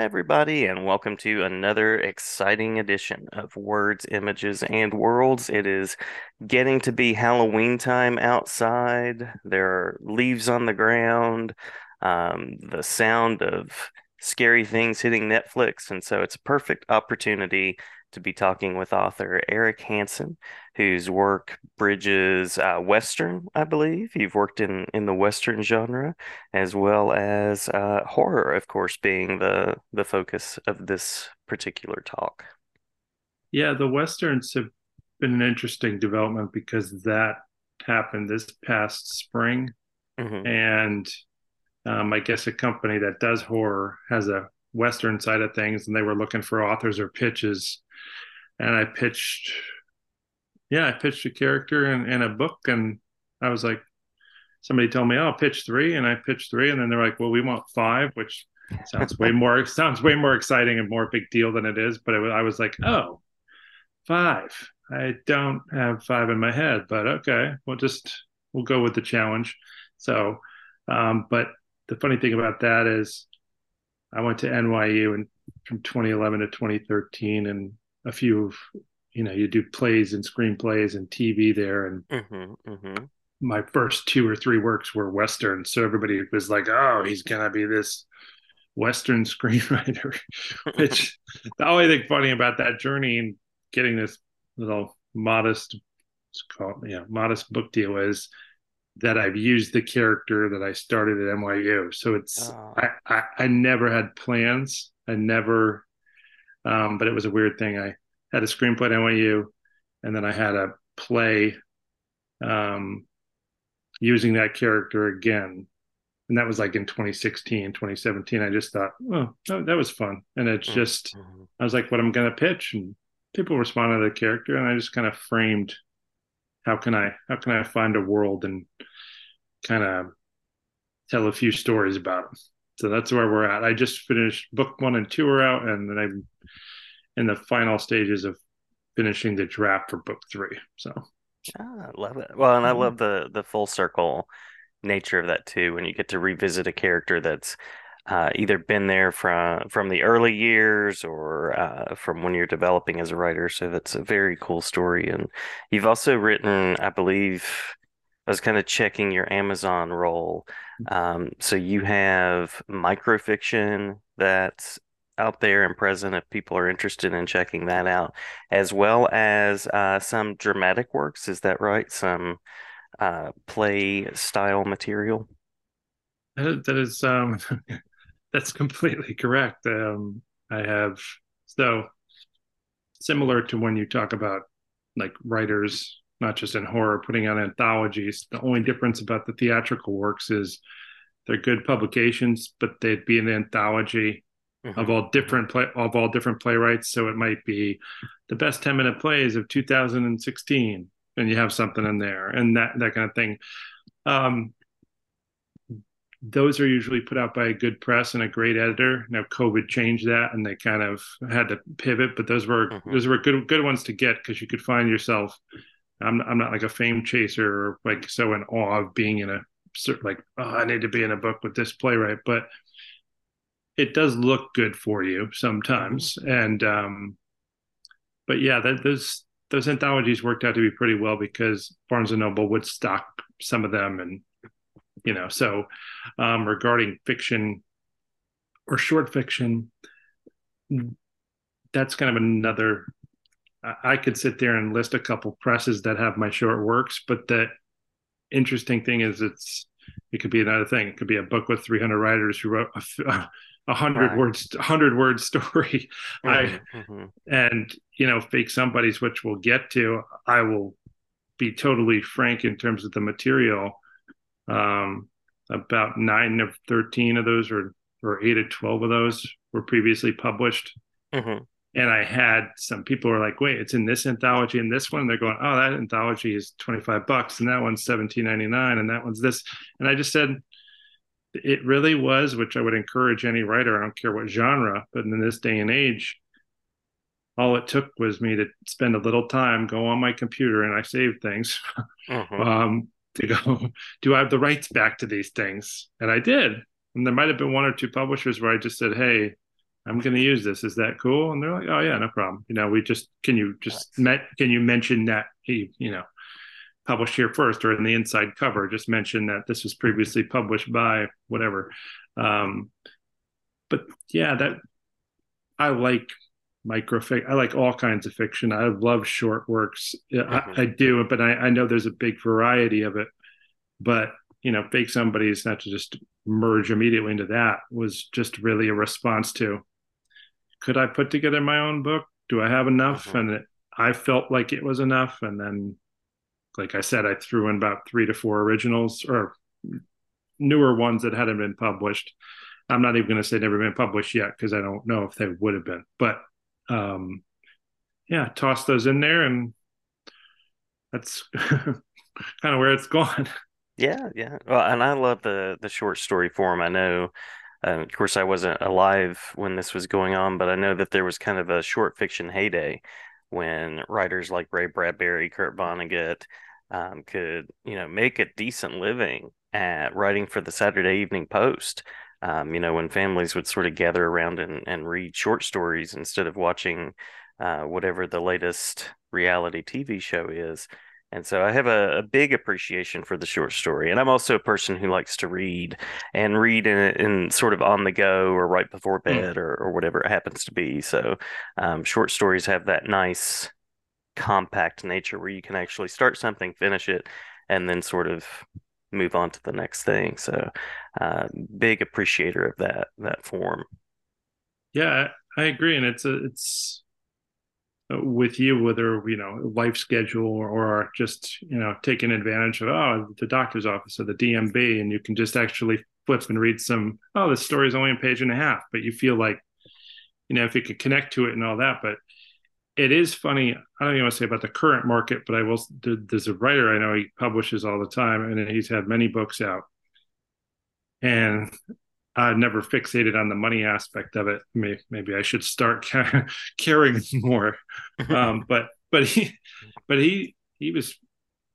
Everybody, and welcome to another exciting edition of Words, Images, and Worlds. It is getting to be Halloween time outside. There are leaves on the ground, um, the sound of scary things hitting Netflix, and so it's a perfect opportunity to be talking with author Eric Hanson, whose work bridges uh, Western, I believe. You've worked in, in the Western genre, as well as uh, horror, of course, being the, the focus of this particular talk. Yeah, the Westerns have been an interesting development because that happened this past spring. Mm-hmm. And um, I guess a company that does horror has a Western side of things, and they were looking for authors or pitches and I pitched, yeah, I pitched a character in, in a book, and I was like, somebody told me, oh, I'll pitch three, and I pitched three, and then they're like, well, we want five, which sounds way more sounds way more exciting and more big deal than it is. But it, I was like, oh, five. I don't have five in my head, but okay, we'll just we'll go with the challenge. So, um, but the funny thing about that is, I went to NYU and from 2011 to 2013, and a few of you know you do plays and screenplays and tv there and mm-hmm, mm-hmm. my first two or three works were western so everybody was like oh he's gonna be this western screenwriter which the only thing funny about that journey and getting this little modest it's called yeah modest book deal is that I've used the character that I started at NYU. So it's oh. I, I, I never had plans. I never um, but it was a weird thing. I had a screenplay at NYU, and then I had a play um, using that character again. And that was like in 2016, 2017. I just thought, oh, that was fun. And it's mm-hmm. just, mm-hmm. I was like, what I'm going to pitch. And people responded to the character. And I just kind of framed how can I, how can I find a world and kind of tell a few stories about them. So that's where we're at. I just finished book one and two are out, and then I'm in the final stages of finishing the draft for book three. So ah, I love it. Well, and I love the the full circle nature of that too. When you get to revisit a character that's uh, either been there from from the early years or uh, from when you're developing as a writer. So that's a very cool story. And you've also written, I believe, I was kind of checking your Amazon role. Um, so you have microfiction that's out there and present if people are interested in checking that out, as well as uh, some dramatic works. Is that right? Some uh, play style material. That is, that is um, that's completely correct. Um, I have so similar to when you talk about like writers not just in horror, putting out anthologies. The only difference about the theatrical works is they're good publications, but they'd be an anthology mm-hmm. of all different play of all different playwrights. So it might be the best 10 minute plays of 2016, and you have something in there and that that kind of thing. Um, those are usually put out by a good press and a great editor. Now COVID changed that, and they kind of had to pivot. But those were mm-hmm. those were good good ones to get because you could find yourself I'm I'm not like a fame chaser or like so in awe of being in a certain like oh, I need to be in a book with this playwright, but it does look good for you sometimes. Mm-hmm. And um, but yeah, that those those anthologies worked out to be pretty well because Barnes and Noble would stock some of them, and you know, so um, regarding fiction or short fiction, that's kind of another I could sit there and list a couple presses that have my short works, but the interesting thing is it's it could be another thing. It could be a book with 300 writers who wrote a, a hundred right. words, hundred word story. Mm-hmm. I mm-hmm. and you know, Fake Somebodies, which we'll get to. I will be totally frank in terms of the material. Um, about nine of 13 of those, or or eight of 12 of those, were previously published. Mm-hmm and I had some people were like, wait, it's in this anthology and this one. They're going, oh, that anthology is 25 bucks and that one's 17.99 and that one's this. And I just said, it really was, which I would encourage any writer, I don't care what genre, but in this day and age, all it took was me to spend a little time, go on my computer, and I saved things uh-huh. um, to go, do I have the rights back to these things? And I did. And there might have been one or two publishers where I just said, hey, I'm going to use this. Is that cool? And they're like, oh yeah, no problem. You know, we just can you just met can you mention that he you know published here first or in the inside cover just mention that this was previously published by whatever. Um, but yeah, that I like microfic. I like all kinds of fiction. I love short works. Mm-hmm. I, I, do, but I, I know there's a big variety of it. But you know, Fake Somebodies not to just merge immediately into that was just really a response to could I put together my own book? Do I have enough? Mm-hmm. And it, I felt like it was enough. And then, like I said, I threw in about three to four originals or newer ones that hadn't been published. I'm not even going to say never been published yet because I don't know if they would have been. But um, yeah, toss those in there, and that's kind of where it's gone. Yeah, yeah. Well, and I love the the short story form. I know, uh, of course, I wasn't alive when this was going on, but I know that there was kind of a short fiction heyday when writers like Ray Bradbury, Kurt Vonnegut um, could, you know, make a decent living at writing for the Saturday Evening Post. Um, you know, when families would sort of gather around and, and read short stories instead of watching uh, whatever the latest reality TV show is. And so I have a, a, big appreciation for the short story. And I'm also a person who likes to read and read in, in sort of on the go or right before hmm. bed mm. or, or whatever it happens to be. So um, short stories have that nice compact nature where you can actually start something, finish it, and then sort of move on to the next thing. So uh, big appreciator of that that form. Yeah, I agree. And it's a, it's with you, whether you know life schedule or, or, just you know taking advantage of oh the doctor's office or the DMV, and you can just actually flip and read some. Oh, this story is only a page and a half, but you feel like you know if you could connect to it and all that. But it is funny. I don't even want to say about the current market, but I will. There's a writer I know he publishes all the time, and he's had many books out. And I never fixated on the money aspect of it. Maybe, maybe I should start caring more. Um, but but he but he he was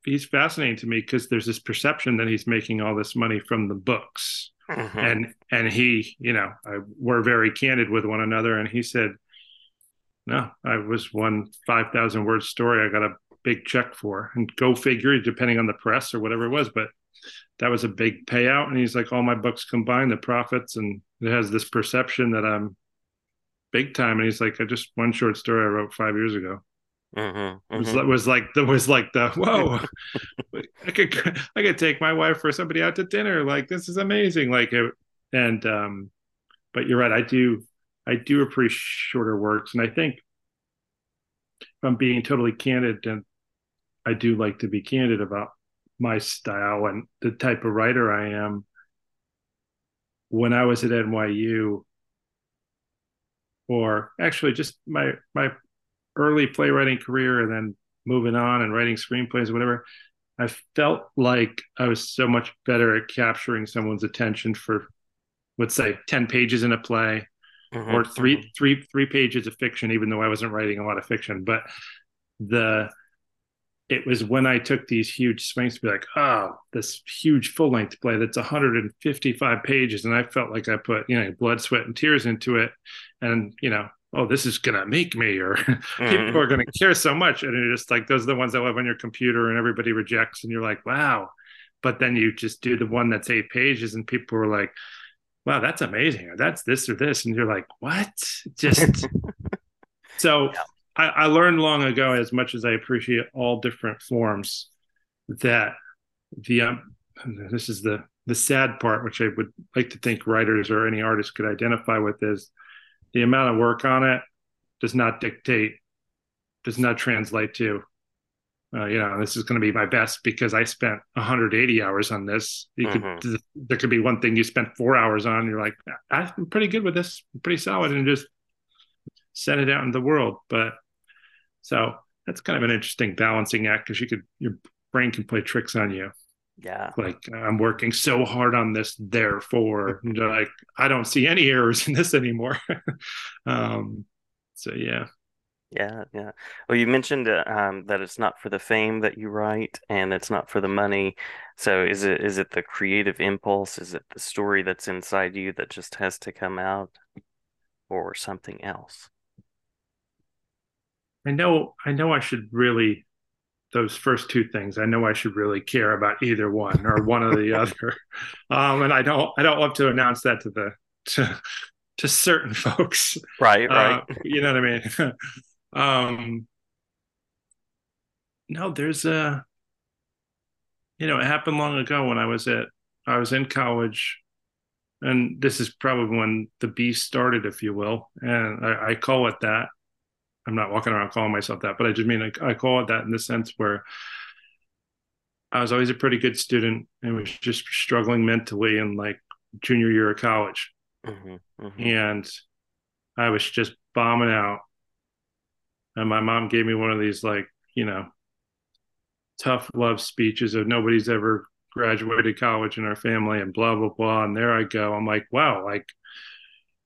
he's fascinating to me because there's this perception that he's making all this money from the books, mm-hmm. and and he you know I, we're very candid with one another, and he said, no, I was one five thousand word story I got a big check for, and go figure, depending on the press or whatever it was, but that was a big payout. And he's like, all my books combined, the profits, and it has this perception that I'm big time. And he's like, I just one short story I wrote five years ago. Mm-hmm, mm-hmm. Was, was like that was like the whoa I could I could take my wife or somebody out to dinner like this is amazing like it, and um but you're right I do I do appreciate shorter works and I think if I'm being totally candid and I do like to be candid about my style and the type of writer I am. When I was at NYU, or actually just my my early playwriting career, and then moving on and writing screenplays, whatever, I felt like I was so much better at capturing someone's attention for, let's say, ten pages in a play, mm-hmm, or 3 mm-hmm. three three pages of fiction, even though I wasn't writing a lot of fiction, but the it was when I took these huge swings to be like, oh, this huge full length play that's 155 pages. And I felt like I put, you know, blood, sweat, and tears into it. And, you know, oh, this is going to make me, or mm-hmm. people are going to care so much. And you're just like, those are the ones that live on your computer and everybody rejects. And you're like, wow. But then you just do the one that's eight pages and people are like, wow, that's amazing. Or that's this or this. And you're like, what? Just so. Yeah I, I learned long ago, as much as I appreciate all different forms, that the um, this is the the sad part, which I would like to think writers or any artist could identify with, is the amount of work on it does not dictate, does not translate to, uh, you know, this is going to be my best because I spent 180 hours on this. You mm-hmm. could, there could be one thing you spent four hours on. You're like, I'm pretty good with this, I'm pretty solid, and just send it out in the world. But so that's kind of an interesting balancing act because you could your brain can play tricks on you. Yeah. Like I'm working so hard on this, therefore, like I don't see any errors in this anymore. um, so yeah. Yeah, yeah. Well, you mentioned uh, um, that it's not for the fame that you write, and it's not for the money. So, is it is it the creative impulse? Is it the story that's inside you that just has to come out? or something else? I know I know I should really those first two things. I know I should really care about either one or one or the other. Um, and I don't I don't love to announce that to the to to certain folks. Right, right. Uh, you know what I mean? um no, there's a you know, it happened long ago when I was at I was in college and this is probably when the beast started, if you will. And I, I call it that. I'm not walking around calling myself that, but I just mean I, I call it that in the sense where I was always a pretty good student and was just struggling mentally in like junior year of college. Mm-hmm, mm-hmm. And I was just bombing out. And my mom gave me one of these like, you know, tough love speeches of nobody's ever graduated college in our family and blah blah blah and there i go i'm like wow like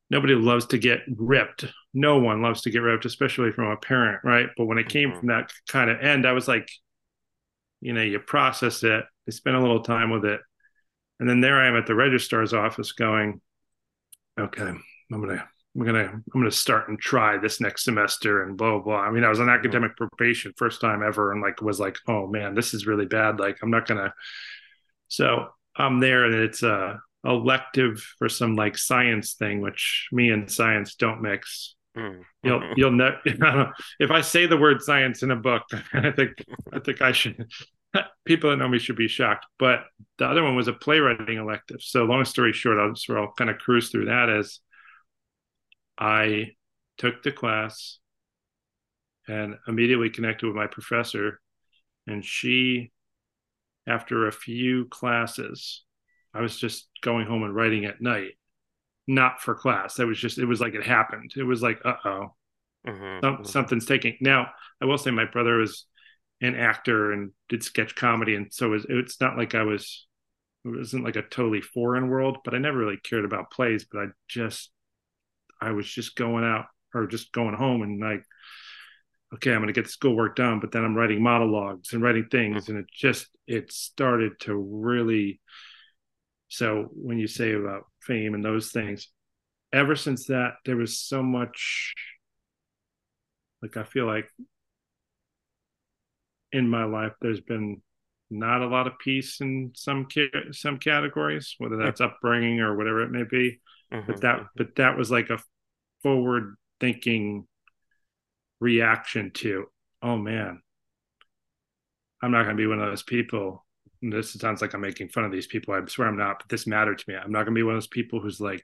nobody loves to get ripped no one loves to get ripped especially from a parent right but when it came mm-hmm. from that kind of end i was like you know you process it you spend a little time with it and then there i am at the registrar's office going okay i'm gonna I'm gonna I'm gonna start and try this next semester and blah blah. blah. I mean, I was on mm-hmm. academic probation first time ever, and like was like, oh man, this is really bad. Like I'm not gonna so I'm there and it's a elective for some like science thing, which me and science don't mix. You'll mm. you'll know if I say the word science in a book, I think I think I should people that know me should be shocked. But the other one was a playwriting elective. So long story short, I'll just I'll kind of cruise through that as I took the class and immediately connected with my professor and she after a few classes, I was just going home and writing at night, not for class. That was just, it was like it happened. It was like, uh oh, mm-hmm, Some, mm-hmm. something's taking. Now, I will say my brother was an actor and did sketch comedy. And so it was, it's not like I was, it wasn't like a totally foreign world, but I never really cared about plays. But I just, I was just going out or just going home and like, okay, I'm going to get the schoolwork done, but then I'm writing monologues and writing things, mm-hmm. and it just it started to really. So when you say about fame and those things, ever since that, there was so much. Like I feel like in my life, there's been not a lot of peace in some ca- some categories, whether that's upbringing or whatever it may be. Mm-hmm. But that but that was like a forward thinking reaction to, oh man, I'm not going to be one of those people. This sounds like I'm making fun of these people. I swear I'm not, but this mattered to me. I'm not going to be one of those people who's like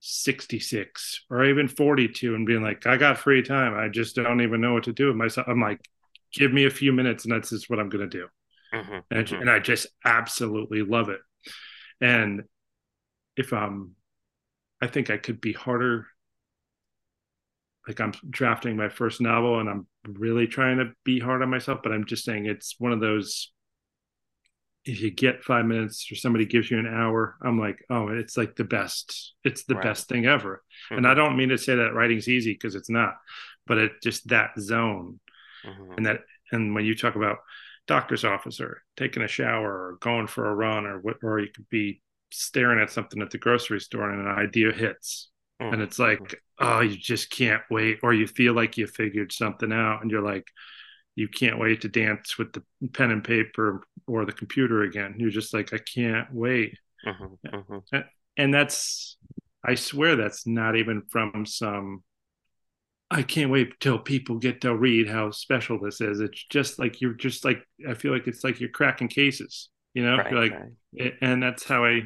66 or even 42 and being like, I got free time. I just don't even know what to do with myself. I'm like, give me a few minutes and that's just what I'm going to do. Mm-hmm, and, mm-hmm. and I just absolutely love it. And if I'm, I think I could be harder like I'm drafting my first novel and I'm really trying to be hard on myself, but I'm just saying it's one of those if you get five minutes or somebody gives you an hour, I'm like, oh, it's like the best. It's the right. best thing ever. Mm-hmm. And I don't mean to say that writing's easy because it's not, but it just that zone. Mm-hmm. And that and when you talk about doctor's office or taking a shower or going for a run or what or you could be staring at something at the grocery store and an idea hits mm-hmm. and it's like mm-hmm. oh you just can't wait or you feel like you figured something out and you're like you can't wait to dance with the pen and paper or the computer again you're just like i can't wait mm-hmm. mm-hmm. and that's i swear that's not even from some I can't wait till people get to read how special this is. It's just like you're just like I feel like it's like you're cracking cases, you know. Right, like, right. and that's how I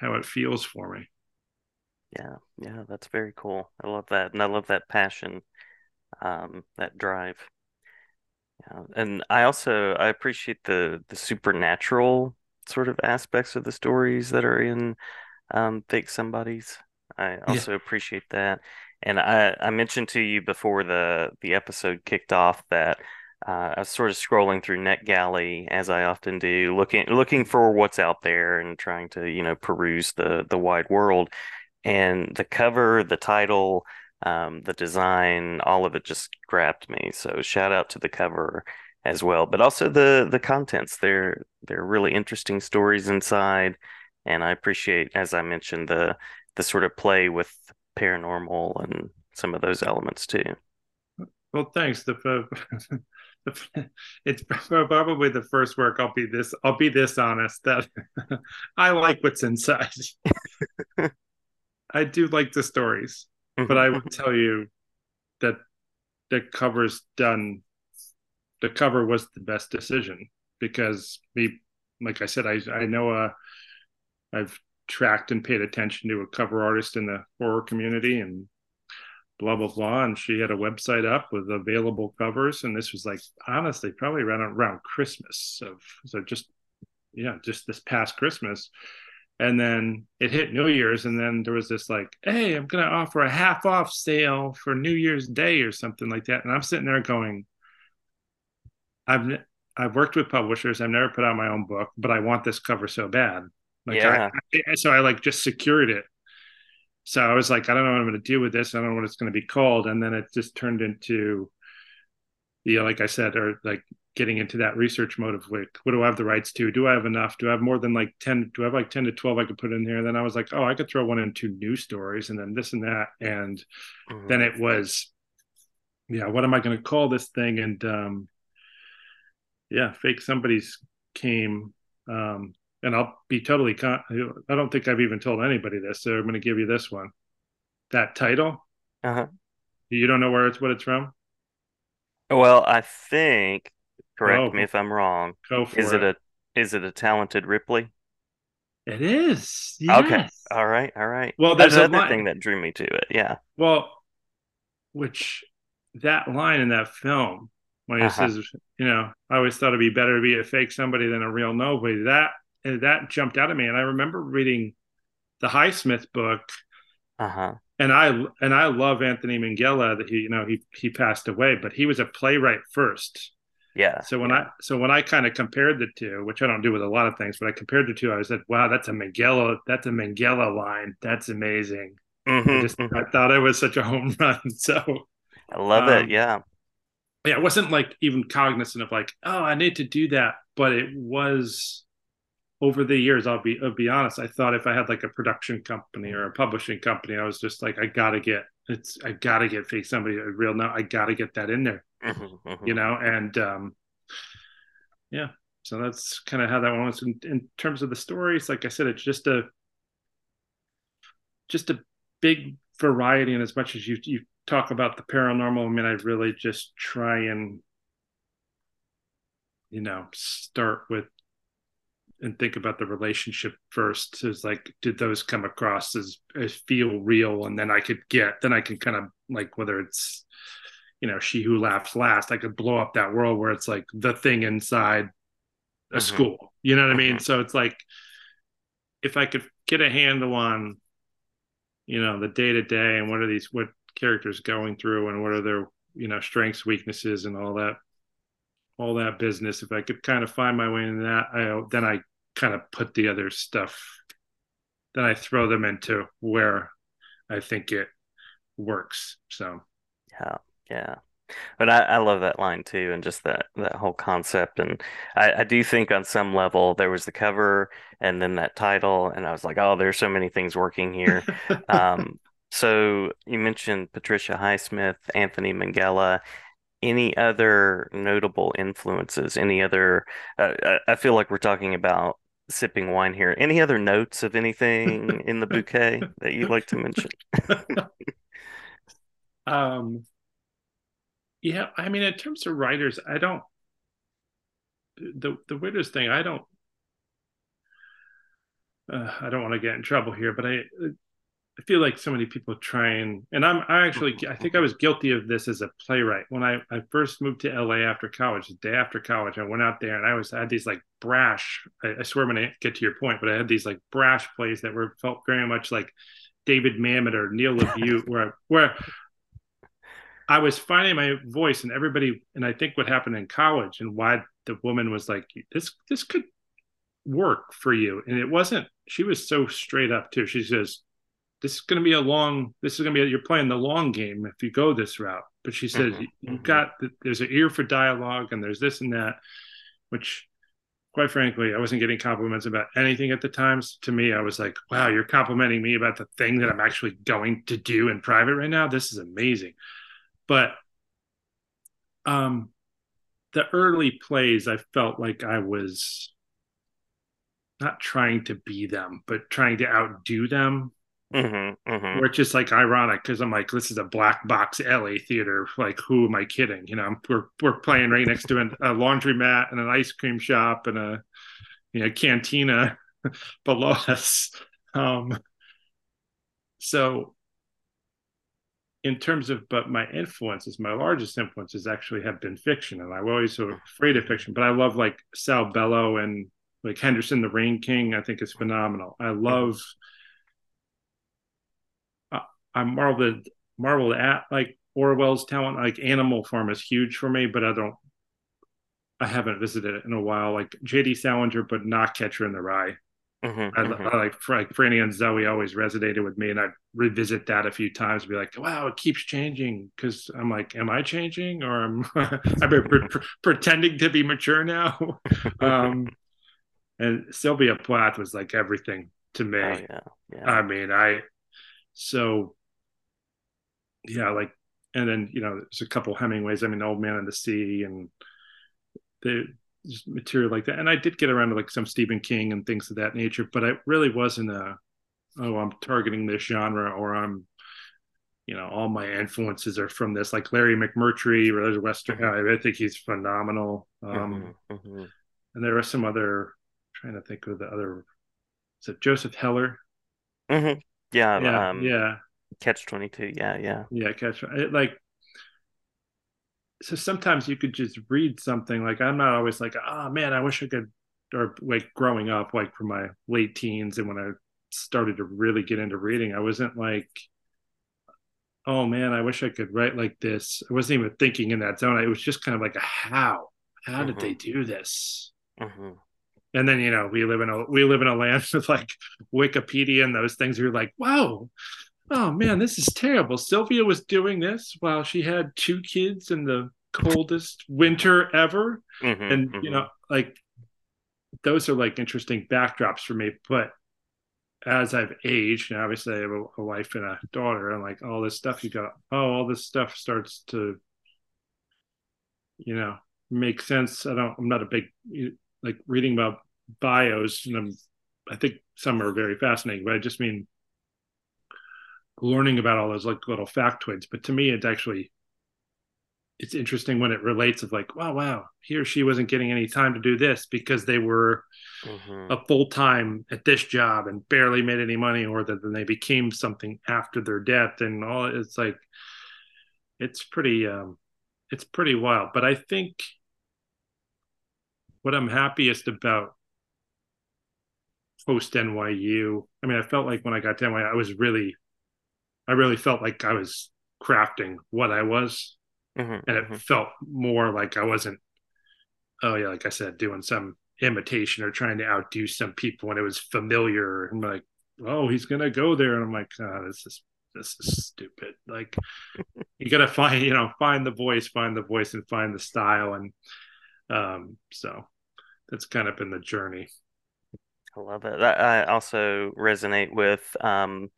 how it feels for me. Yeah, yeah, that's very cool. I love that, and I love that passion, um, that drive. Yeah, and I also I appreciate the the supernatural sort of aspects of the stories that are in um, Fake Somebodies. I also yeah. appreciate that, and I I mentioned to you before the the episode kicked off that. Uh, I was sort of scrolling through NetGalley as I often do, looking looking for what's out there and trying to you know peruse the the wide world and the cover, the title, um, the design, all of it just grabbed me. So shout out to the cover as well, but also the the contents. They're they're really interesting stories inside, and I appreciate, as I mentioned, the the sort of play with paranormal and some of those elements too. Well, thanks. The, the it's probably the first work. I'll be this. I'll be this honest that I like what's inside. I do like the stories, but I would tell you that the cover's done. The cover was the best decision because me, like I said, I I know uh, I've tracked and paid attention to a cover artist in the horror community and blah blah blah. And she had a website up with available covers. And this was like honestly probably around around christmas of so just yeah just this past christmas and then it hit new year's and then there was this like hey i'm gonna offer a half off sale for new year's day or something like that and i'm sitting there going i've i've worked with publishers i've never put out my own book but i want this cover so bad like yeah. I, I, so I like just secured it. So I was like, I don't know what I'm going to do with this. I don't know what it's going to be called. And then it just turned into, you know, like I said, or like getting into that research mode of like, what do I have the rights to? Do I have enough? Do I have more than like 10? Do I have like 10 to 12 I could put in here? And then I was like, oh, I could throw one into news stories and then this and that. And mm-hmm. then it was, yeah, what am I going to call this thing? And um, yeah, Fake Somebodies came um, and I'll be totally con- I don't think I've even told anybody this, so I'm going to give you this one. That title. Uh-huh. You don't know where it's what it's from? Well, I think correct oh, me if I'm wrong. Go for is it. it a is it a talented Ripley? It is. Yes. Okay. All right. All right. Well, there's another thing that drew me to it. Yeah. Well, which that line in that film when he uh-huh. says, you know, I always thought it'd be better to be a fake somebody than a real nobody. That that jumped out at me. And I remember reading the Highsmith book. Uh-huh. And I and I love Anthony Minghella that he you know he he passed away, but he was a playwright first. Yeah. So when. I so when I kind of compared the two, which I don't do with a lot of things, but I compared the two, I said, "Wow, that's a Minghella. That's a Minghella line. That's amazing." Mm-hmm, I just mm-hmm. I thought it was such a home run. So I love um, it. Yeah. Yeah, I wasn't like even cognizant of like, oh, I need to do that, but it was over the years, I'll be I'll be honest. I thought if I had like a production company or a publishing company, I was just like, I gotta get it's I gotta get fake somebody a real now. I gotta get that in there, mm-hmm, mm-hmm. you know. And um, yeah, so that's kind of how that one was. In, in terms of the stories, like I said, it's just a just a big variety. And as much as you you talk about the paranormal, I mean, I really just try and you know start with and think about the relationship first is like did those come across as, as feel real and then i could get then i can kind of like whether it's you know she who laughs last i could blow up that world where it's like the thing inside a mm-hmm. school you know what mm-hmm. i mean mm-hmm. so it's like if i could get a handle on you know the day to day and what are these what characters going through and what are their you know strengths weaknesses and all that all that business if i could kind of find my way in that i then i kind of put the other stuff then I throw them into where I think it works. So yeah, yeah. But I, I love that line too, and just that that whole concept. And I, I do think on some level there was the cover and then that title, and I was like, oh, there's so many things working here. um, so you mentioned Patricia Highsmith, Anthony Minghella. Any other notable influences? Any other? Uh, I feel like we're talking about sipping wine here. Any other notes of anything in the bouquet that you'd like to mention? um, yeah, I mean, in terms of writers, I don't. The the weirdest thing, I don't. Uh, I don't want to get in trouble here, but I I feel like so many people try and and I'm I actually I think I was guilty of this as a playwright when I I first moved to LA after college the day after college I went out there and I was I had these like brash I, I swear I'm gonna get to your point but I had these like brash plays that were felt very much like David Mamet or Neil LaBute where where I was finding my voice and everybody and I think what happened in college and why the woman was like this this could work for you and it wasn't she was so straight up too she says this is going to be a long this is going to be you're playing the long game if you go this route but she says mm-hmm. you've got there's an ear for dialogue and there's this and that which quite frankly, I wasn't getting compliments about anything at the times. To me, I was like, wow, you're complimenting me about the thing that I'm actually going to do in private right now. This is amazing. But um the early plays, I felt like I was not trying to be them, but trying to outdo them. Mm-hmm, mm-hmm. Which is like ironic because I'm like, this is a black box LA theater. Like, who am I kidding? You know, we're we're playing right next to a laundromat and an ice cream shop and a you know cantina below us. Um, so, in terms of, but my influences, my largest influences actually have been fiction, and I'm always so afraid of fiction. But I love like Saul Bellow and like Henderson the Rain King. I think is phenomenal. I love. I'm marveled marveled at like Orwell's talent. Like Animal Farm is huge for me, but I don't. I haven't visited it in a while. Like J.D. Salinger, but not Catcher in the Rye. Mm-hmm, I, mm-hmm. I, like like Franny and Zooey always resonated with me, and I revisit that a few times. And be like, wow, it keeps changing because I'm like, am I changing or am I pre- pre- pretending to be mature now? um, and Sylvia Plath was like everything to me. Oh, yeah, yeah. I mean, I so yeah, like, and then you know, there's a couple Hemingways. I mean, Old Man and the Sea, and the material like that. And I did get around to like some Stephen King and things of that nature, but I really wasn't a oh, I'm targeting this genre or I'm you know, all my influences are from this, like Larry McMurtry or there's Western. Mm-hmm. I think he's phenomenal. Um, mm-hmm. Mm-hmm. And there are some other, trying to think of the other. Is it Joseph Heller? Mm-hmm. Yeah, yeah, um, yeah. Catch twenty two. Yeah, yeah, yeah. Catch it, like. So sometimes you could just read something like I'm not always like, oh man, I wish I could, or like growing up, like from my late teens and when I started to really get into reading, I wasn't like, oh man, I wish I could write like this. I wasn't even thinking in that zone. It was just kind of like a how. How mm-hmm. did they mm-hmm. do this? Mm-hmm and then you know we live in a we live in a land with like wikipedia and those things you're like wow oh man this is terrible. Sylvia was doing this while she had two kids in the coldest winter ever. Mm-hmm, and mm-hmm. you know like those are like interesting backdrops for me. But as i've aged and obviously i have a, a wife and a daughter and like all this stuff you got oh all this stuff starts to you know make sense. I don't i'm not a big like reading about bios, and I'm, I think some are very fascinating, but I just mean learning about all those like little factoids. But to me, it's actually it's interesting when it relates of like, wow, wow, he or she wasn't getting any time to do this because they were mm-hmm. a full time at this job and barely made any money, or that then they became something after their death, and all. It's like it's pretty, um, it's pretty wild. But I think what I'm happiest about post NYU, I mean, I felt like when I got to NYU, I was really, I really felt like I was crafting what I was. Mm-hmm, and it mm-hmm. felt more like I wasn't, oh, yeah, like I said, doing some imitation or trying to outdo some people when it was familiar. And like, oh, he's going to go there. And I'm like, oh, this is, this is stupid. Like, you got to find, you know, find the voice, find the voice and find the style. And um, so that's kind of been the journey. I love it. I also resonate with um,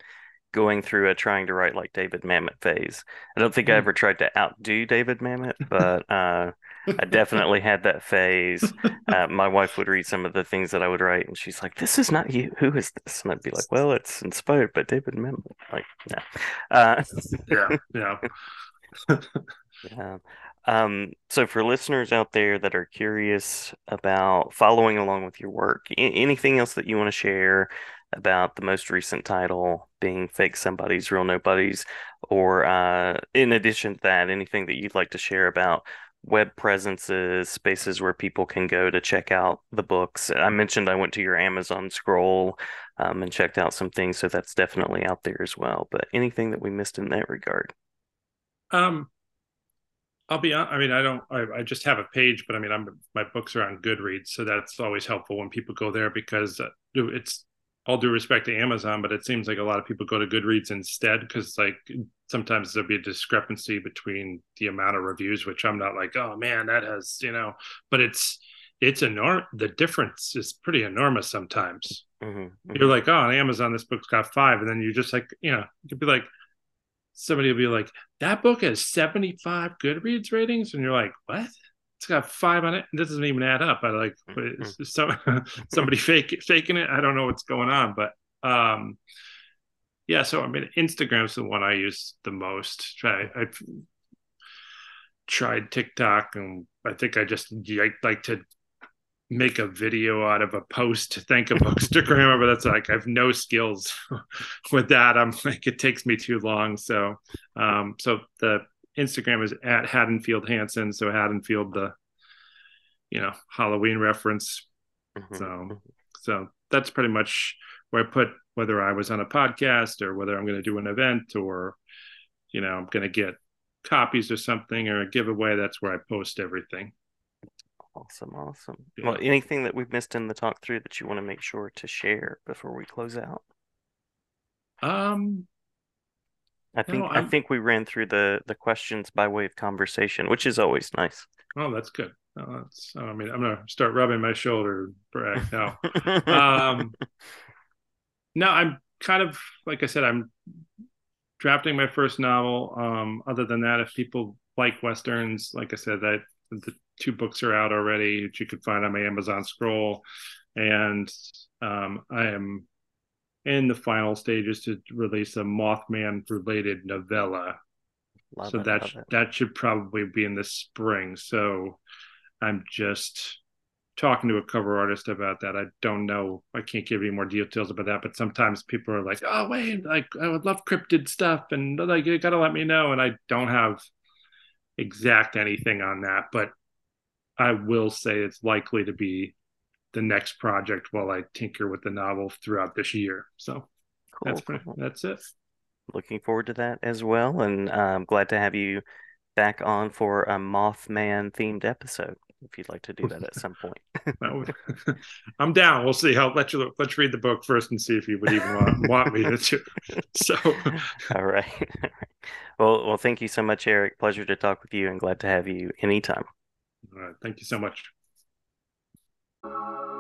going through a trying to write like David Mamet phase. I don't think I hmm. ever tried to outdo David Mamet, but uh, I definitely had that phase. Uh, my wife would read some of the things that I would write, and she's like, "This is not you. Who is this?" And I'd be like, "Well, it's inspired by David Mamet." Like, no. Uh, yeah, yeah. yeah. Um, so for listeners out there that are curious about following along with your work, anything else that you want to share about the most recent title being Fake Somebodies Real Nobodies, or uh, in addition to that, anything that you'd like to share about web presences, spaces where people can go to check out the books. I mentioned I went to your Amazon scroll um, and checked out some things, so that's definitely out there as well. But anything that we missed in that regard? Um, I'll be I mean, I don't, I, I, just have a page, but I mean, I'm, my books are on Goodreads. So that's always helpful when people go there because uh, it's all due respect to Amazon, but it seems like a lot of people go to Goodreads instead because like sometimes there'll be a discrepancy between the amount of reviews, which I'm not like, oh man, that has, you know, but it's, it's enormous. The difference is pretty enormous sometimes. Mm-hmm, mm-hmm. You're like, oh, on Amazon, this book's got five, and then you just like, you know, you could be like, somebody will be like, that book has 75 Goodreads ratings, and you're like, what? It's got five on it. It doesn't even add up. I like mm-hmm. so, somebody fake faking it. I don't know what's going on, but um, yeah. So I mean, Instagram's the one I use the most. Try I've tried TikTok, and I think I just I like to make a video out of a post to thank a bookstagrammer, but that's like I have no skills with that. I'm like it takes me too long. So um so the Instagram is at Haddonfield Hanson. So Haddonfield the you know Halloween reference. Mm-hmm. So mm-hmm. so that's pretty much where I put whether I was on a podcast or whether I'm going to do an event or you know I'm going to get copies or something or a giveaway. That's where I post everything. Awesome, awesome. Yeah. Well, anything that we've missed in the talk through that you want to make sure to share before we close out? Um, I think no, I think we ran through the the questions by way of conversation, which is always nice. Oh, that's good. Oh, that's, I mean, I'm gonna start rubbing my shoulder, brag now. um, no, I'm kind of like I said, I'm drafting my first novel. Um, other than that, if people like westerns, like I said, that the two books are out already, which you can find on my Amazon scroll. And um, I am in the final stages to release a Mothman related novella. Love so it, that that should probably be in the spring. So I'm just talking to a cover artist about that. I don't know. I can't give any more details about that. But sometimes people are like, "Oh, wait, like I would love cryptid stuff," and like you got to let me know. And I don't have exact anything on that, but I will say it's likely to be the next project while I tinker with the novel throughout this year. So cool, that's pretty, cool. that's it. Looking forward to that as well, and I'm glad to have you back on for a Mothman themed episode. If you'd like to do that at some point, I'm down. We'll see. I'll let you let's read the book first and see if you would even want, want me to. So, all right. Well, well, thank you so much, Eric. Pleasure to talk with you, and glad to have you anytime. All right. Thank you so much. Thank you.